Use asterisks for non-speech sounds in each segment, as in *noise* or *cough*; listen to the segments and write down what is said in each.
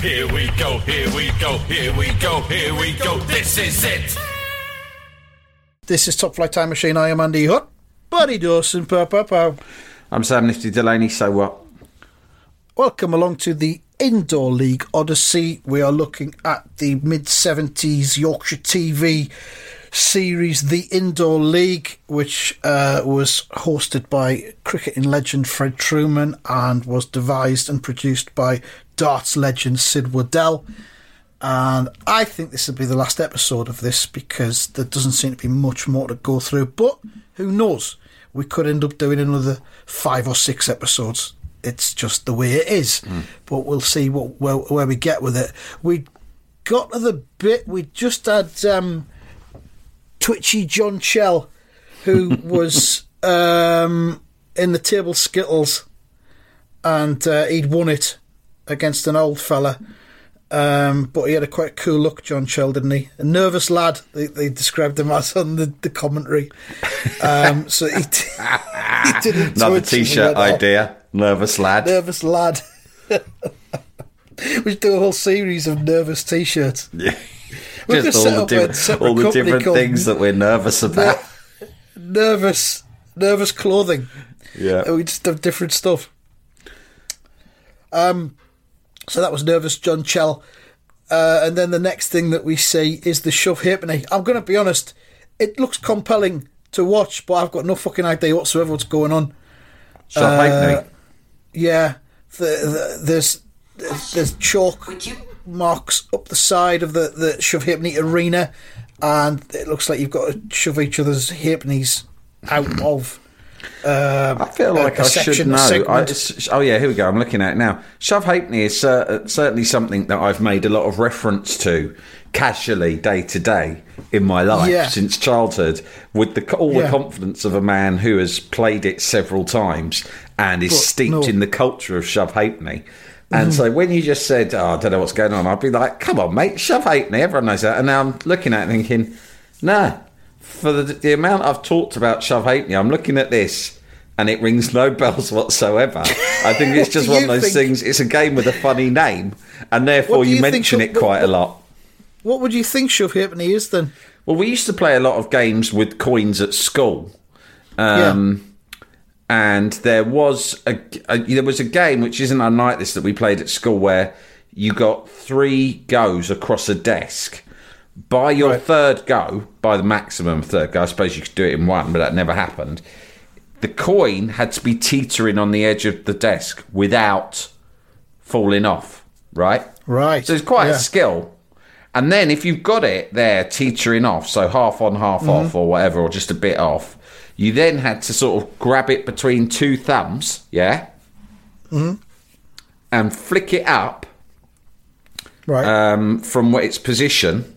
Here we go, here we go, here we go, here we go. This is it. This is Top Flight Time Machine. I am Andy Hutt. Buddy Dawson, pow, pow, pow. I'm Sam Nifty Delaney, so what? Welcome along to the Indoor League Odyssey. We are looking at the mid 70s Yorkshire TV series, The Indoor League, which uh, was hosted by cricketing legend Fred Trueman and was devised and produced by darts legend Sid Waddell. And I think this will be the last episode of this because there doesn't seem to be much more to go through. But who knows? We could end up doing another five or six episodes. It's just the way it is. But we'll see what where, where we get with it. We got to the bit we just had um, twitchy John Chell, who *laughs* was um, in the table skittles, and uh, he'd won it against an old fella. Um, but he had a quite cool look, John Chell, didn't he? A nervous lad, they, they described him as on the, the commentary. Um, so he, *laughs* *laughs* he didn't Another t shirt went, "Oh, idea. Nervous lad. Nervous lad. *laughs* we should do a whole series of nervous t-shirts. *laughs* Yeah. We're Just all the, all the different things that we're nervous about. Nervous, nervous clothing. Yeah. And we just have different stuff. Um, so that was nervous John Chell, uh, and then the next thing that we see is the shove halfpenny. I'm going to be honest, it looks compelling to watch, but I've got no fucking idea whatsoever what's going on. Shove Uh. Yeah, the, the, there's there's chalk marks up the side of the the shove halfpenny arena, and it looks like you've got to shove each other's halfpennies out *clears throat* of. Uh, I feel like a I should section, a know. I, segment. oh yeah, here we go. I'm looking at it now. Shove halfpenny is cer- certainly something that I've made a lot of reference to casually day to day in my life Yeah. since childhood, with the all the Yeah. confidence of a man who has played it several times and is But steeped no. In the culture of shove halfpenny. And so when you just said, "Oh, I don't know what's going on," I'd be like, "Come on, mate, shove halfpenny. Everyone knows that." And now I'm looking at it thinking, "No." For the, the amount I've talked about shove halfpenny, I'm looking at this and it rings no *laughs* bells whatsoever. I think it's just one of those think? things. It's a game with a funny name, and therefore you, you mention of- it quite a lot. What would you think shove halfpenny is then? Well, we used to play a lot of games with coins at school. Um, and there was a, a there was a game which isn't unlike this that we played at school where you got three goes across a desk. By your Right. third go, by the maximum third go, I suppose you could do it in one, but that never happened. The coin had to be teetering on the edge of the desk without falling off, right? Right. So it's quite yeah. a skill. And then if you've got it there teetering off, so half on, half Mm-hmm. off, or whatever, or just a bit off, you then had to sort of grab it between two thumbs, yeah, Mm-hmm. and flick it up Right. um, from what its position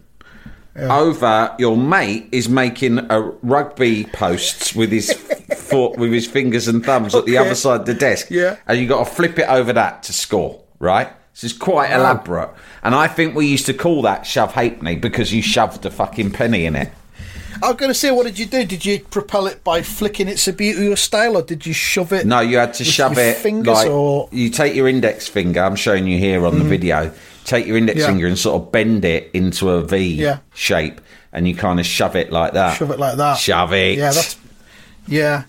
over. Your mate is making a rugby posts with his *laughs* foot, with his fingers and thumbs at the other side of the desk, Yeah. and you got to flip it over that to score, right? This is quite elaborate, and I think we used to call that shove halfpenny because you shoved a fucking penny in it. I was going to say, what did you do? Did you propel it by flicking its a your style, or did you shove it? No, you had to shove it fingers like or you take your index finger. I'm showing you here on the video. Take your index Yeah. finger and sort of bend it into a V Yeah. shape, and you kind of shove it like that. shove it like that. Shove it. Yeah, that's yeah.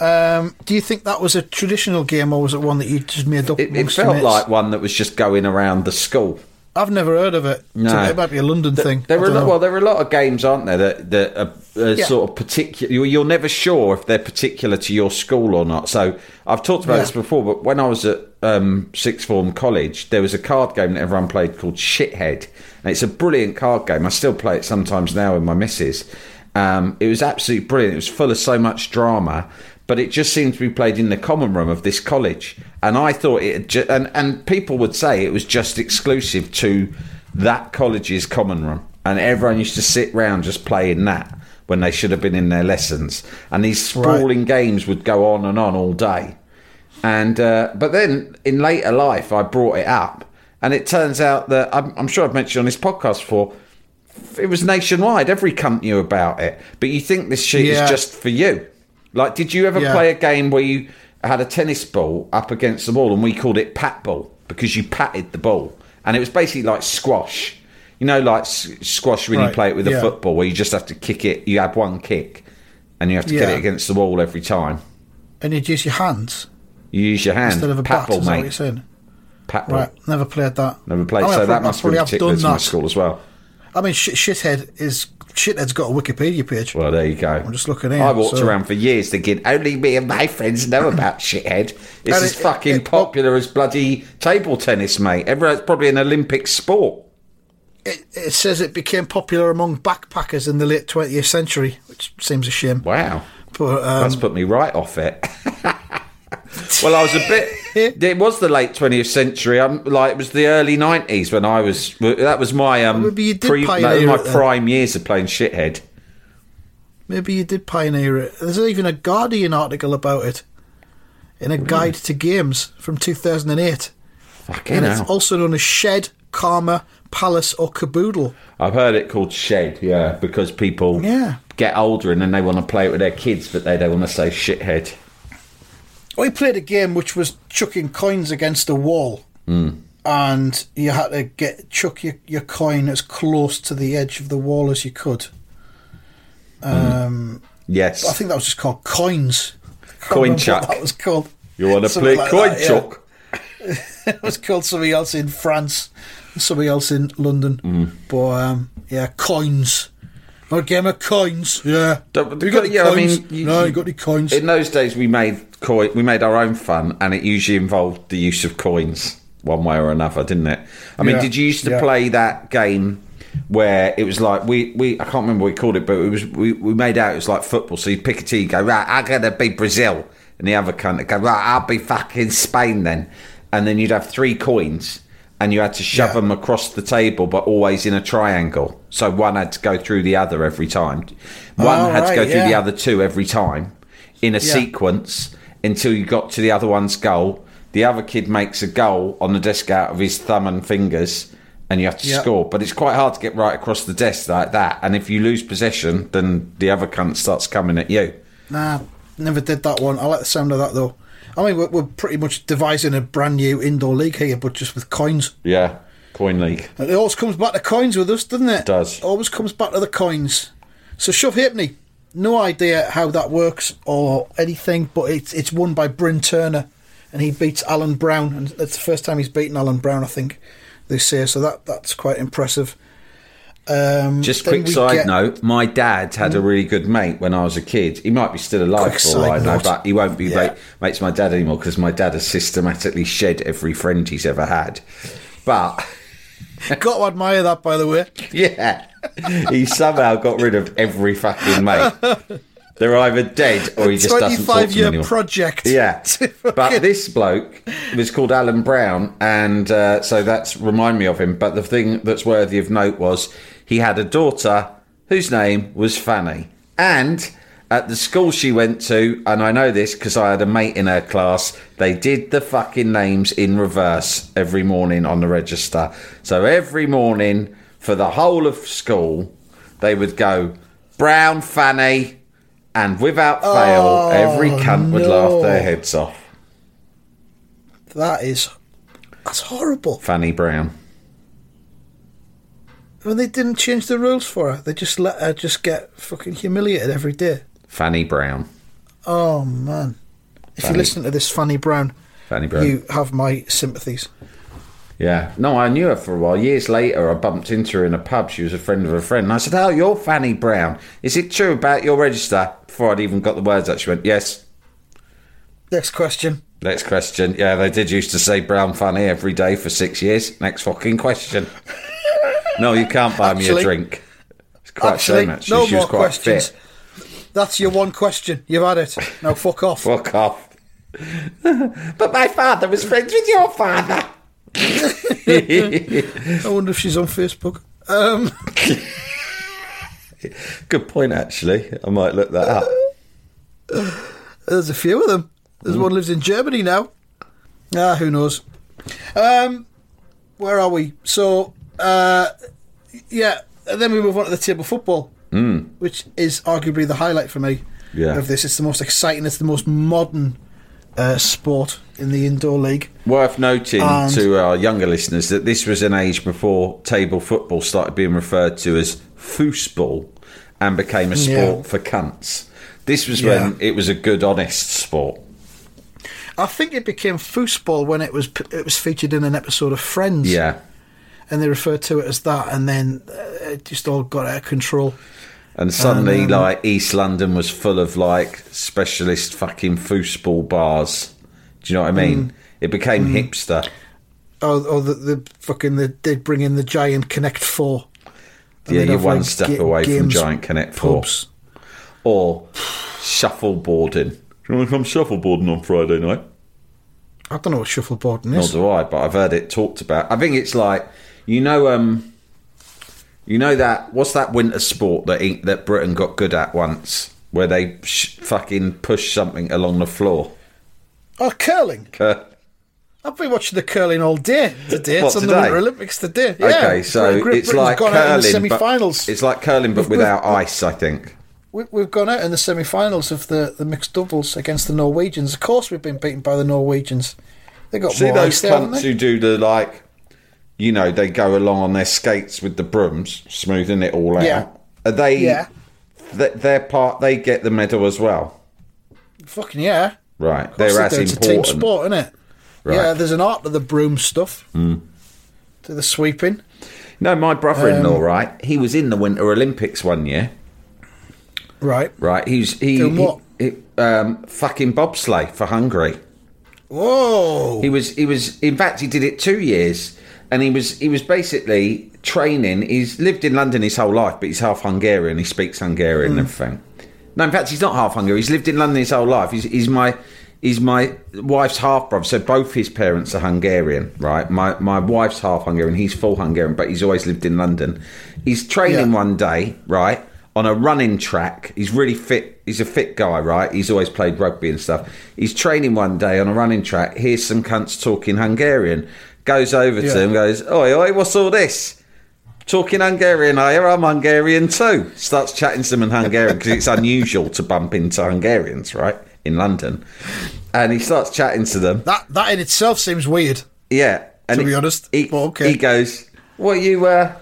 Um, do you think that was a traditional game, or was it one that you just made up? It, it felt like one that was just going around the school. I've never heard of it. No. So it might be a London thing. There were a lot, well, there are a lot of games, aren't there, that that are, are Yeah. sort of particular. you- You're never sure if they're particular to your school or not. So I've talked about Yeah. this before, but when I was at um, sixth form college, there was a card game that everyone played called Shithead, and it's a brilliant card game. I still play it sometimes now with my missus. Um, it was absolutely brilliant. It was full of so much drama, but it just seemed to be played in the common room of this college. And I thought it, had ju- and and people would say it was just exclusive to that college's common room, and everyone used to sit round just playing that when they should have been in their lessons. And these sprawling games would go on and on all day. And uh, but then in later life, I brought it up, and it turns out that I'm, I'm sure I've mentioned on this podcast before. It was nationwide. Every cunt knew about it. But you think this shit Yeah. is just for you? Like, did you ever Yeah. play a game where you had a tennis ball up against the wall, and we called it pat ball because you patted the ball, and it was basically like squash. You know, like s- squash when you play it with a football, where you just have to kick it. You have one kick, and you have to get it against the wall every time. and you'd use your hands You use your hands. instead of a pat bat. ball, is that what mate. you're saying? Pat ball. Right, never played that. Never played. I mean, so that must have been probably have particular to my school as well. I mean, sh- shithead is shithead's got a Wikipedia page. Well, there you go. I'm just looking here, I walked so- around for years thinking only me and my friends know about shithead. This And is it- fucking it- popular as bloody table tennis, mate. Everyone's probably an Olympic sport. It, it says it became popular among backpackers in the late 20th century, which seems a shame. Wow. But um, That's put me right off it. *laughs* well, I was a bit. *laughs* It was the late twentieth century. I'm like it was the early nineties when I was. That was my um. Maybe you did pre, pioneer my prime years of playing shithead. maybe you did pioneer it. There's even a Guardian article about it in a guide to games from 2008. Fucking And hell. it's also known as Shed, Karma, Palace, or Caboodle. I've heard it called shed, yeah, because people Yeah. get older and then they want to play it with their kids, but they don't want to say shithead. We played a game which was chucking coins against a wall, and you had to get chuck your, your coin as close to the edge of the wall as you could. Um, Yes, I think that was just called coins. Coin chuck. That was called. you want to play like coin that, yeah. chuck? *laughs* It was called something else in France, something else in London. Mm. But um, yeah, coins. A game of coins. Yeah. Don't- you got any yeah, I coins? mean, you- no, you- you got any coins? In those days, we made coin, we made our own fun, and it usually involved the use of coins, one way or another, didn't it? I mean, Yeah, did you used to yeah. play that game where it was like we, we I can't remember what we called it, but it was we, we made out it was like football. So you'd pick a team, go right, I'm gonna be Brazil, and the other would go right, I'll be fucking Spain then, and then you'd have three coins. And you had to shove Yeah. them across the table, but always in a triangle. So one had to go through the other every time. One Oh, had to go right, through the other two every time in a sequence until you got to the other one's goal. The other kid makes a goal on the desk out of his thumb and fingers, and you have to Yeah. score. But it's quite hard to get right across the desk like that. And if you lose possession, then the other cunt starts coming at you. Nah, never did that one. I like the sound of that though. I mean, we're, we're pretty much devising a brand new indoor league here, but just with coins. Yeah, coin league. And it always comes back to coins with us, doesn't it? It does. Always comes back to the coins. So Shove Halfpenny, no idea how that works or anything, but it's it's won by Bryn Turner, and he beats Alan Brown, and that's the first time he's beaten Alan Brown, I think. this year. so. That that's quite impressive. Um, Just quick side get- note: my dad had a really good mate when I was a kid. He might be still alive Quick for all I know, but he won't be Yeah. mate, mates my dad anymore because my dad has systematically shed every friend he's ever had. But *laughs* Got to admire that, by the way. yeah, he somehow got rid of every fucking mate. They're either dead or he just doesn't talk to them year anymore. project. Yeah, *laughs* but this bloke was called Alan Brown, and uh, so that's remind me of him. But the thing that's worthy of note was he had a daughter whose name was Fanny, and at the school she went to, and I know this because I had a mate in her class. They did the fucking names in reverse every morning on the register. So every morning for the whole of school, they would go Brown Fanny. And without fail, oh, every cunt would laugh their heads off. that is that's horrible. Fanny Brown. When they didn't change the rules for her, they just let her just get fucking humiliated every day. Fanny Brown. Oh man! If Fanny. you listen to this, Fanny Brown, Fanny Brown. you have my sympathies. Yeah. No, I knew her for a while. Years later, I bumped into her in a pub. She was a friend of a friend. And I said, Oh, you're Fanny Brown. Is it true about your register? Before I'd even got the words out, she went, Yes. Next question. Next question. Yeah, they did used to say Brown Fanny every day for six years. Next fucking question. *laughs* no, you can't buy me a drink. It's quite Actually, shame, actually. no she was more quite questions. fit. That's your one question. You've had it. Now fuck off. *laughs* Fuck off. but my father was friends with your father. *laughs* I wonder if she's on Facebook. Um, *laughs* Good point, actually. I might look that up. there's a few of them. There's one lives in Germany now. Ah, who knows? Um, where are we? So, uh, yeah. And then we move on to the table football, which is arguably the highlight for me Yeah. of this. It's the most exciting. It's the most modern uh, sport in the indoor league. Worth noting And- to our younger listeners that this was an age before table football started being referred to as foosball and became a sport Yeah. for cunts. This was Yeah. when it was a good, honest sport. I think it became foosball when it was it was featured in an episode of Friends. Yeah. and they referred to it as that, and then uh, it just all got out of control. And suddenly, And, um, like, East London was full of, like, specialist fucking foosball bars. Do you know what I Mm. mean? It became hipster. Oh, oh the, the fucking the, they'd bring in the giant Connect Four. Yeah, you're have, one like, step ga- away from Giant Connect 4. Or shuffleboarding. Do you want to come shuffleboarding on Friday night? I don't know what shuffleboarding is. Nor do I, but I've heard it talked about. I think it's like you know, um, you know that what's that winter sport that that Britain got good at once, where they sh- fucking push something along the floor. Oh, curling. Uh, I've been watching the curling all day today. It's What, on the? Winter Olympics today. Yeah, okay, so Great it's Britain's like gone out in the curling, but it's like curling, but We've- without we've- ice. I think. We, we've gone out in the semi-finals of the, the mixed doubles against the Norwegians. Of course, we've been beaten by the Norwegians. They got See more those ice there, cunts who do the like, you know, they go along on their skates with the brooms, smoothing it all out. Yeah. Are they? Yeah, th- their part. They get the medal as well. fucking yeah. Right. They're they as do. It's a team important. sport, isn't it? Right. Yeah, there's an art to the broom stuff. To the sweeping. No, my brother-in-law, Um, right? He was in the Winter Olympics one year, Right. right? He's he, Doing he- what? he- um, fucking bobsleigh for Hungary. Whoa. He was he was in fact he did it two years, and he was he was basically training. He's lived in London his whole life, but he's half Hungarian. He speaks Hungarian and hmm. everything. No, in fact, he's not half Hungarian. He's lived in London his whole life. He's, he's my he's my wife's half brother. So both his parents are Hungarian, right? My my wife's half Hungarian. He's full Hungarian, but he's always lived in London. He's training Yeah. one day, right? On a running track, he's really fit. He's a fit guy, right? He's always played rugby and stuff. He's training one day on a running track. Here's some cunts talking Hungarian. Goes over Yeah. to him, goes, "Oi, oi, what's all this?" Talking Hungarian, I hear I'm Hungarian too. Starts chatting to them in Hungarian because it's unusual to bump into Hungarians, right, in London. And he starts chatting to them. that that in itself seems weird. Yeah, and To be honest, he, okay. he goes, "What you? Uh,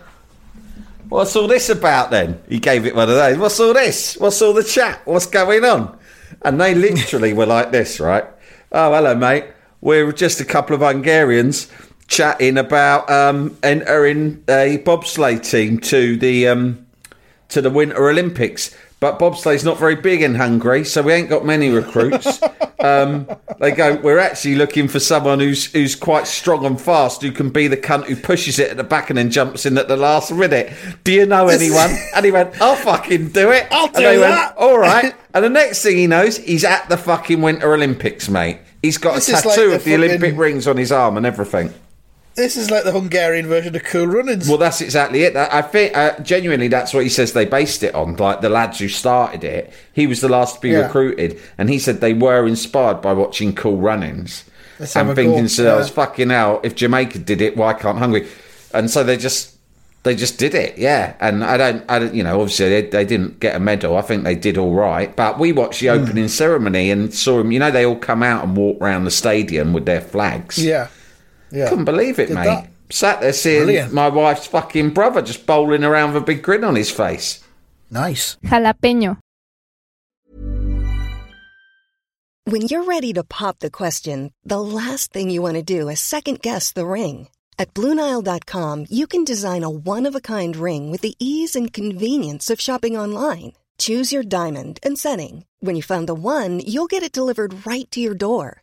what's all this about?" Then he gave it one of those. What's all this? What's all the chat? What's going on? And they literally were like this, right? Oh, hello, mate. We're just a couple of Hungarians chatting about um, entering a bobsleigh team to the um, to the Winter Olympics. But bobsleigh's not very big in Hungary, so we ain't got many recruits. *laughs* um, they go, we're actually looking for someone who's who's quite strong and fast, who can be the cunt who pushes it at the back and then jumps in at the last minute. Do you know anyone? *laughs* and he went, I'll fucking do it. I'll do that. Went, All right. *laughs* and the next thing he knows, he's at the fucking Winter Olympics, mate. He's got This a tattoo like of the Olympic rings on his arm and everything. This is like the Hungarian version of Cool Runnings. Well, that's exactly it. I think uh, genuinely that's what he says they based it on. Like the lads who started it, he was the last to be Yeah. recruited, and he said they were inspired by watching Cool Runnings Let's and thinking to themselves, Yeah. "Fucking hell! If Jamaica did it, why can't Hungary?" And so they just they just did it, yeah. And I don't, I don't, you know, obviously they, they didn't get a medal. I think they did all right, but we watched the Hmm. opening ceremony and saw them. You know, they all come out and walk around the stadium with their flags. yeah. Yeah. Couldn't believe it, Did mate. that. Sat there seeing Brilliant. my wife's fucking brother just bowling around with a big grin on his face. Nice. Jalapeño. When you're ready to pop the question, the last thing you want to do is second guess the ring. At Bluenile.com, you can design a one of a kind ring with the ease and convenience of shopping online. Choose your diamond and setting. When you find the one, you'll get it delivered right to your door.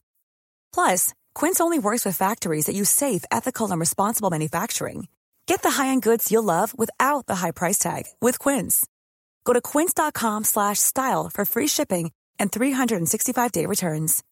Plus, Quince only works with factories that use safe, ethical, and responsible manufacturing. Get the high-end goods you'll love without the high price tag with Quince. Go to quince.com slash style for free shipping and 365-day returns.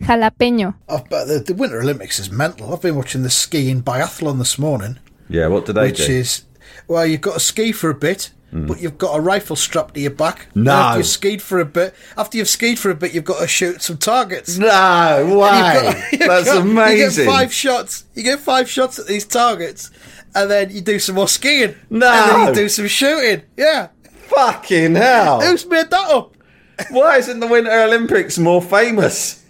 Jalapeño. Oh, but the, the Winter Olympics is mental. I've been watching the skiing biathlon this morning, Yeah, what do they which do? is well, you've got to ski for a bit, but you've got a rifle strapped to your back. No. After you've skied for a bit, after you've skied for a bit, you've got to shoot some targets. no you've got- *laughs* That's got- amazing. You get five shots. You get five shots at these targets, and then you do some more skiing. No. and then you do some shooting. Yeah, Fucking hell! who's made that up? Why isn't the Winter Olympics more famous?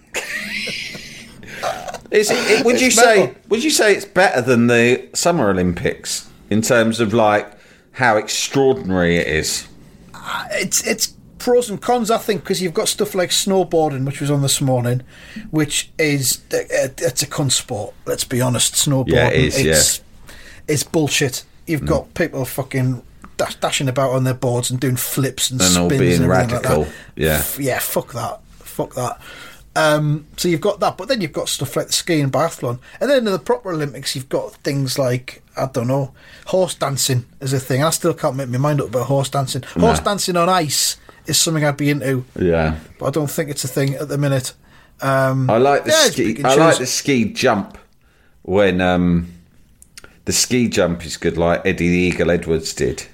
Is it, it- would It's you say? Would you say it's better than the Summer Olympics in terms of like how extraordinary it is? It's it's pros and cons, I think, because you've got stuff like snowboarding, which was on this morning, which is uh, it's a con sport. Let's be honest, snowboarding. Yeah, it is, It's, it's bullshit. You've Mm. got people fucking dash, dashing about on their boards and doing flips and, And all spins being and like radical. that. Yeah. F- yeah. Fuck that. Fuck that. Um, so you've got that, but then you've got stuff like the skiing and biathlon, and then in the proper Olympics, you've got things like I don't know, horse dancing is a thing. I still can't make my mind up about horse dancing. Horse Nah. dancing on ice is something I'd be into, Yeah, but I don't think it's a thing at the minute. Um, I like the yeah, ski. I like the ski jump when um, the ski jump is good, like Eddie the Eagle Edwards did.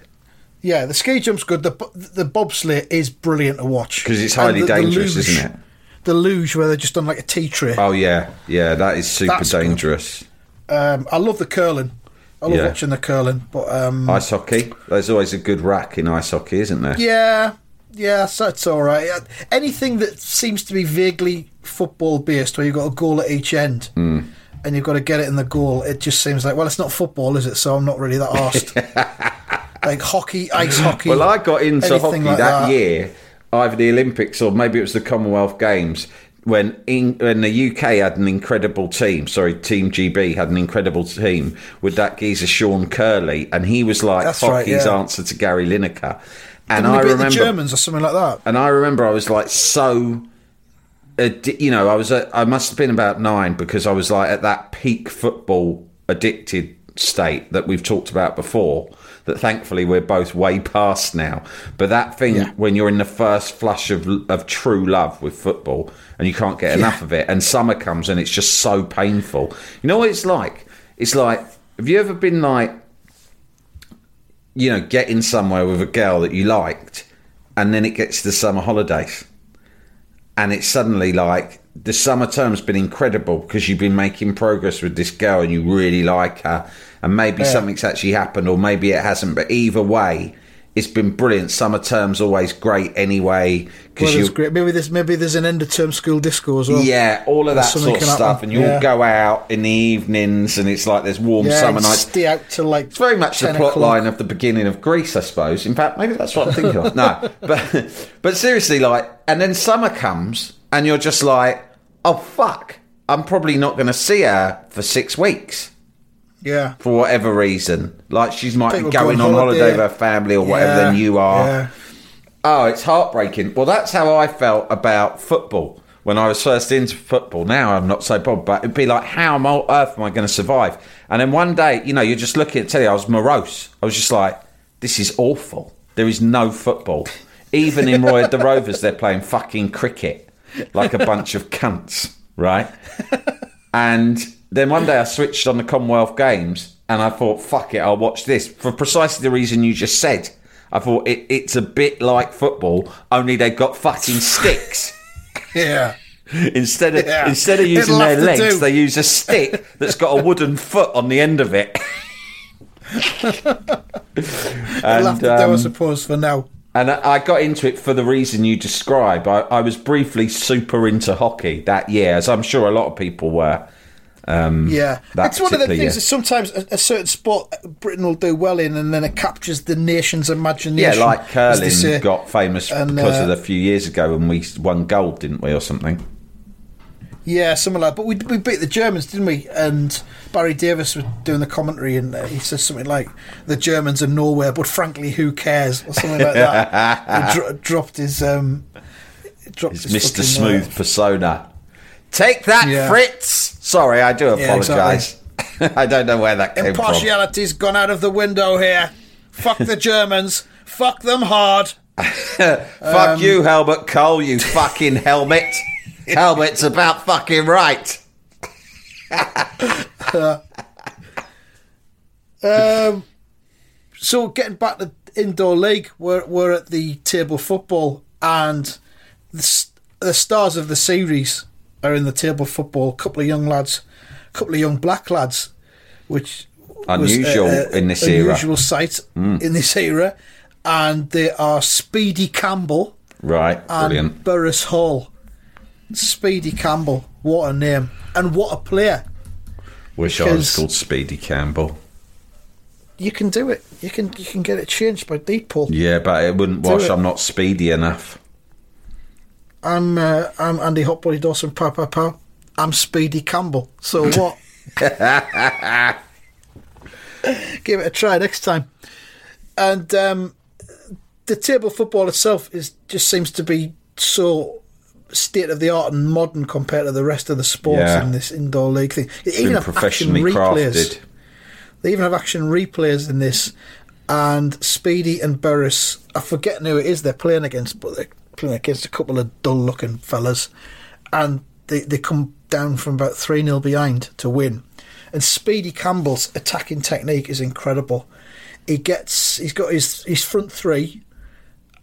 Yeah, the ski jump's good. The the bobsleigh is brilliant to watch because it's highly the- the dangerous, luge- isn't it? The luge where they're just on like a tea tray. Oh yeah, yeah, that is super That's dangerous. Um, I love the curling. I love Yeah. watching the curling, but um, Ice hockey. There's always a good rack in ice hockey, isn't there? yeah, yeah, so it's all right. Anything that seems to be vaguely football based, where you've got a goal at each end. Hmm. And you've got to get it in the goal. It just seems like, well, it's not football, is it? So I'm not really that *laughs* arsed. like hockey, ice hockey. Well, I got into hockey like that, year, either the Olympics or maybe it was the Commonwealth Games, when in, when the UK had an incredible team. Sorry, Team GB had an incredible team with that geezer Sean Kerly, and he was like That's right, hockey's yeah. answer to Gary Lineker. And Didn't I remember the Germans or something like that. and I remember I was like so, addi- you know, I was at, I must have been about nine because I was like at that peak football addicted state that we've talked about before. That thankfully we're both way past now. But that thing Yeah. when you're in the first flush of of true love with football and you can't get enough of it, and summer comes and it's just so painful. You know what it's like? It's like have you ever been like you know, getting somewhere with a girl that you liked, and then it gets to the summer holidays, and it's suddenly like the summer term's been incredible because you've been making progress with this girl and you really like her, and maybe something's actually happened or maybe it hasn't, but either way, it's been brilliant. Summer term's always great anyway because Well, great. Maybe there's maybe there's an end of term school disco as well. yeah, all of that sort of stuff, and you Yeah. all go out in the evenings, and it's like there's warm yeah, summer nights. Stay out till like. It's very much the plot o'clock. line of the beginning of Grease, I suppose. In fact, maybe that's what I'm thinking of. No, *laughs* but but seriously, like, and then summer comes, and you're just like, oh fuck, I'm probably not going to see her for six weeks Yeah. for whatever reason. Like, she's might People be going go on holiday holiday. with her family or whatever Yeah, than you are. yeah. Oh, it's heartbreaking. Well, that's how I felt about football when I was first into football. Now I'm not so bothered, but it'd be like, how on earth am I going to survive? And then one day, you know, you're just looking at telly. I was morose. I was just like, this is awful. There is no football. Even in Roy the Rovers, they're playing fucking cricket like a bunch of cunts, right? And then one day I switched on the Commonwealth Games and I thought, fuck it, I'll watch this for precisely the reason you just said. I thought it, it's a bit like football, only they've got fucking sticks. *laughs* Yeah. Instead of Yeah. instead of using It'll their legs, do. they use a stick that's got a wooden *laughs* foot on the end of it. I'll have to do, I um, suppose, for now. And I got into it for the reason you describe. I, I was briefly super into hockey that year, as I'm sure a lot of people were. Um, Yeah, that's one of the things year. that sometimes a, a certain sport Britain will do well in, and then it captures the nation's imagination. Yeah, like curling got famous And, because of uh, a few years ago when we won gold, didn't we, or something? Yeah, something like. But we we beat the Germans, didn't we? And Barry Davies was doing the commentary, and uh, he says something like, "The Germans are nowhere, but frankly, who cares?" or something like that. he *laughs* dro- dropped his um, dropped It's his Mr. uh, Smooth persona. Take that, Yeah. Fritz! Sorry, I do Yeah, apologise. *laughs* I don't know where that came from. Impartiality's gone out of the window here. Fuck the Germans. Fuck them hard. *laughs* Fuck Um, you, Helmut Kohl, you fucking helmet. Helmet's about fucking right. Um, so getting back to indoor league, we're we're at the table football, and the, the stars of the series are in the table football. A couple of young lads, a couple of young black lads, which was a- Unusual in this era. Hmm. Unusual sight in this era, and they are Speedy Campbell Right, and brilliant. Burris Hall. Speedy Campbell, what a name and what a player! Wish I was called Speedy Campbell. You can do it. You can you can get it changed by deed poll. Yeah, but it wouldn't Do wash. it. I'm not speedy enough. I'm uh, I'm Andy Hotbody Dawson. Pow pow pow. I'm Speedy Campbell. So *laughs* what? Give it a try next time. And um, the table football itself is just seems to be so state of the art and modern compared to the rest of the sports Yeah. in this indoor league thing. They It's even have professionally action replays. crafted. They even have action replays in this. And Speedy and Burris, I forget who it is they're playing against, but they're playing against a couple of dull looking fellas. And they, they come down from about 3 0 behind to win. And Speedy Campbell's attacking technique is incredible. He gets, he's got his, his front three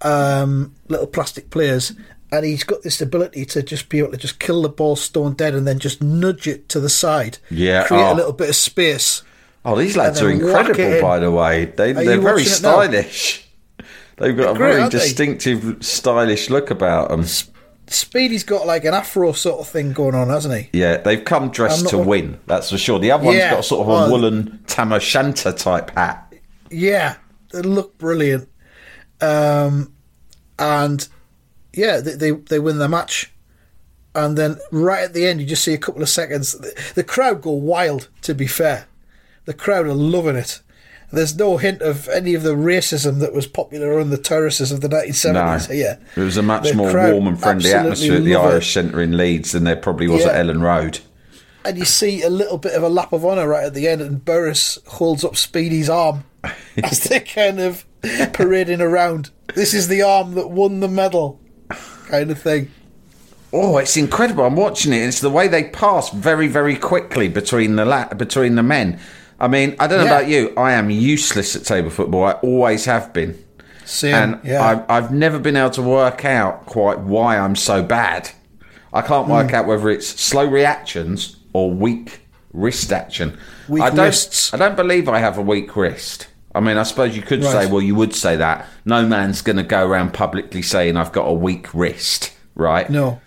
um, little plastic players, and he's got this ability to just be able to just kill the ball stone dead and then just nudge it to the side. Yeah, Create oh. a little bit of space. Oh, these lads are then whack it incredible, in. by the way. They, Are they're very watching it now? stylish. *laughs* They've got a great, very aren't they? distinctive, stylish look about them. Speedy's got like an afro sort of thing going on, hasn't he? Yeah, they've come dressed to win. That's for sure. The other one's got sort of a Oh. woolen Tam O'Shanter type hat. Yeah, they look brilliant. Um, and yeah, they, they they win the match, and then right at the end, you just see a couple of seconds. The, the crowd go wild. To be fair, the crowd are loving it. There's no hint of any of the racism that was popular on the terraces of the 1970s No, here. it was a much The more warm and friendly atmosphere at the it. Irish Centre in Leeds than there probably was at Yeah. Elland Road. And you see a little bit of a lap of honour right at the end, and Burris holds up Speedy's arm *laughs* as they're kind of parading around. This is the arm that won the medal, kind of thing. Oh, it's incredible! I'm watching it. It's the way they pass very, very quickly between the la- between the men. I mean, I don't know Yeah. about you. I am useless at table football. I always have been, Same, and yeah. I've, I've never been able to work out quite why I'm so bad. I can't work Hmm. out whether it's slow reactions or weak wrist action. Weak I don't, wrists. I don't believe I have a weak wrist. I mean, I suppose you could Right. say, well, you would say that. No man's going to go around publicly saying I've got a weak wrist, right? no,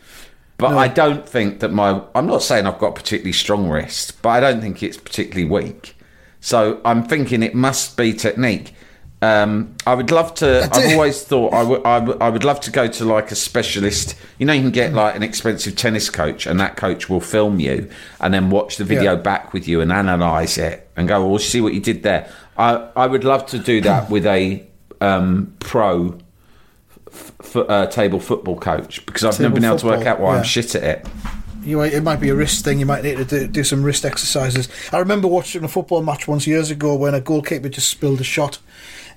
But I don't think that my. I'm not saying I've got a particularly strong wrist, but I don't think it's particularly weak. So I'm thinking it must be technique. Um, I would love to. I've always thought I would. I would- would love to go to like a specialist. You know, you can get like an expensive tennis coach, and that coach will film you and then watch the video Yeah. back with you and analyze it and go, "Well, see what you did there." I I would love to do that with a um, pro f- uh, table football coach because I've never Table been able to work out why yeah. I'm shit at it. you might, it might be a wrist thing. You might need to do, do some wrist exercises. I remember watching a football match once years ago when a goalkeeper just spilled a shot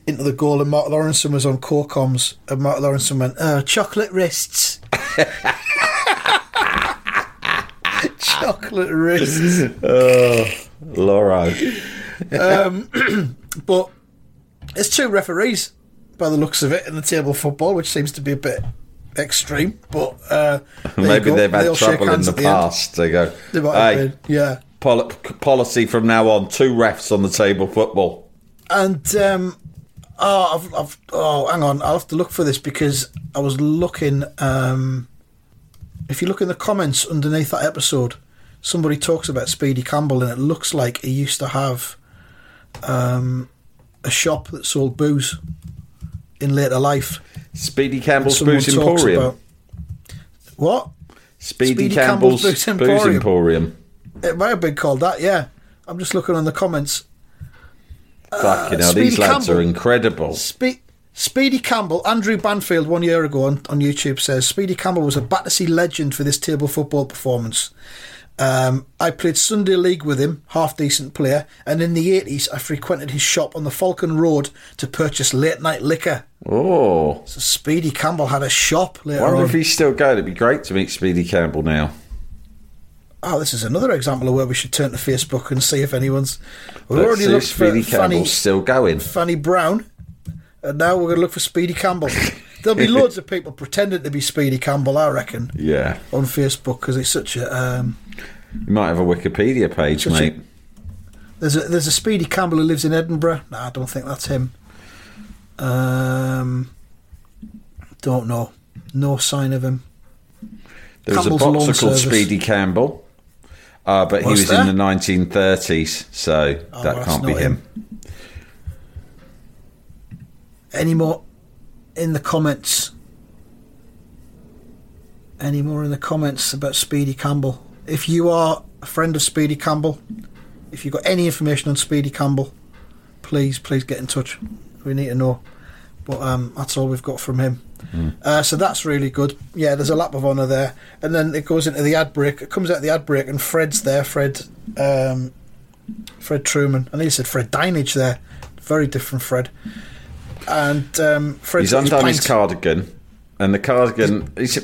into the goal, and Mark Lawrenson was on co-coms, and Mark Lawrenson went, "Oh, chocolate wrists." *laughs* chocolate wrists. Lawro. *clears throat* But it's two referees by the looks of it in the table football, which seems to be a bit extreme. But uh, Maybe they've They had shake trouble in the the end. past. They go, They have hey, yeah. pol- policy from now on: two refs on the table football. And um, oh, I've, I've, oh, hang on, I'll have to look for this because I was looking. Um, if you look in the comments underneath that episode, somebody talks about Speedy Campbell, and it looks like he used to have um, a shop that sold booze in later life. Speedy Campbell's Booze Emporium. about- what? Speedy, Speedy Campbell's, Campbell's Booze Booze Emporium. Emporium. It might have been called that. Yeah, I'm just looking on the comments. Fucking hell, Uh, Speedy these lads Campbell. are incredible. Spe- Speedy Campbell, Andrew Banfield, one year ago on, on YouTube says Speedy Campbell was a Battersea legend for this table football performance. Um, I played Sunday League with him, half decent player, and in the 80s I frequented his shop on the Falcon Road to purchase late night liquor. Oh, So Speedy Campbell had a shop later wonder on. if he's still going. It'd be great to meet Speedy Campbell now. Oh, this is another example of where we should turn to Facebook and see if anyone's. We've already looked Speedy for Fanny, still going. Fanny Brown, and now we're going to look for Speedy Campbell. *laughs* There'll be loads of people pretending to be Speedy Campbell, I reckon. Yeah, on Facebook because it's such a um, you might have a Wikipedia page, Such a- mate. there's a there's a Speedy Campbell who lives in Edinburgh. Nah, I don't think that's him. Um, don't know. No sign of him. There was a boxer called Service. Speedy Campbell, uh, but he Was was there? in the 1930s, so Oh, that that's can't be him. him. Any more in the comments? Any more in the comments about Speedy Campbell? If you are a friend of Speedy Campbell, if you've got any information on Speedy Campbell, please, please get in touch. We need to know. But um, that's all we've got from him. Uh, so that's really good. Yeah, there's a lap of honour there, and then it goes into the ad break. It comes out the ad break, and Fred's there. Fred, um, Fred Trueman. I think he said Fred Dinenage there. Very different Fred. And um, Fred's He's his undone his cardigan, and the cardigan. He's,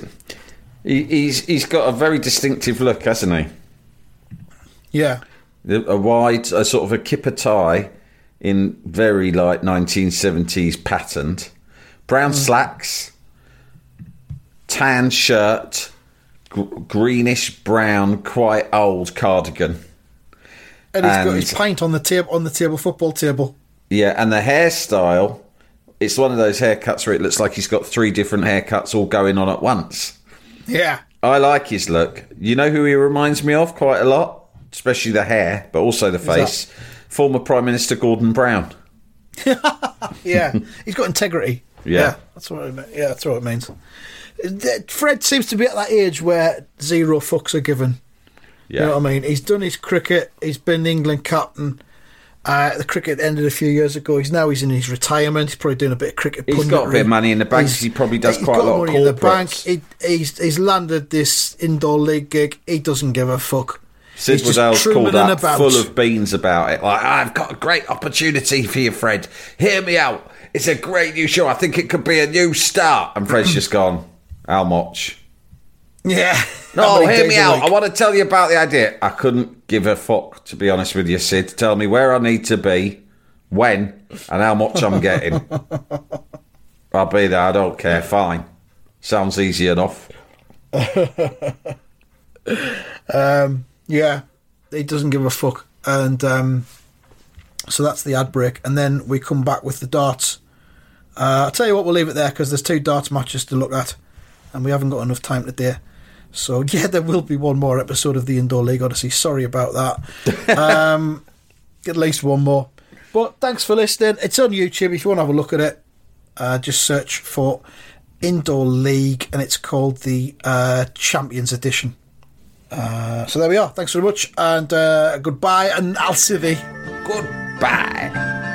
he, he's he's got a very distinctive look, hasn't he? Yeah, A wide, a sort of a kipper tie in very like 1970s patterned, brown Mm. slacks, tan shirt, gr- greenish brown, quite old cardigan. and he's got his pint on the table on the table football table. Yeah, and the hairstyle, it's one of those haircuts where it looks like he's got three different haircuts all going on at once. Yeah, I like his look. You know who he reminds me of quite a lot? Especially the hair, but also the face. Former Prime Minister Gordon Brown. *laughs* yeah, he's got integrity. Yeah. that's what. It, yeah, that's what it means. Fred seems to be at that age where zero fucks are given. Yeah. You know what I mean? He's done his cricket. He's been the England captain. Uh, the cricket ended a few years ago. He's now he's in his retirement. He's probably doing a bit of cricket. He's got a bit of money in the bank. He's- He probably does quite a lot of money in the bank. He, he's he's landed this indoor league gig. He doesn't give a fuck. Sid He's Waddell's called up about. full of beans about it. Like, I've got a great opportunity for you, Fred. Hear me out. It's a great new show. I think it could be a new start. And Fred's just gone, how much? Yeah. No, hear me out. week? I want to tell you about the idea. I couldn't give a fuck, to be honest with you, Sid. Tell me where I need to be, when, and how much I'm getting. *laughs* I'll be there. I don't care. Fine. Sounds easy enough. *laughs* Yeah, he doesn't give a fuck. And um, so that's the ad break. And then we come back with the darts. Uh, I'll tell you what, we'll leave it there because there's two darts matches to look at. And we haven't got enough time today. So, *laughs* yeah, there will be one more episode of the Indoor League Odyssey. Sorry about that. um, *laughs* at least one more. But thanks for listening. It's on YouTube if you want to have a look at it. Uh, just search for Indoor League and it's called the uh, Champions Edition. Uh, so there we are. Thanks very much, and uh, goodbye. And I'll see thee. Goodbye.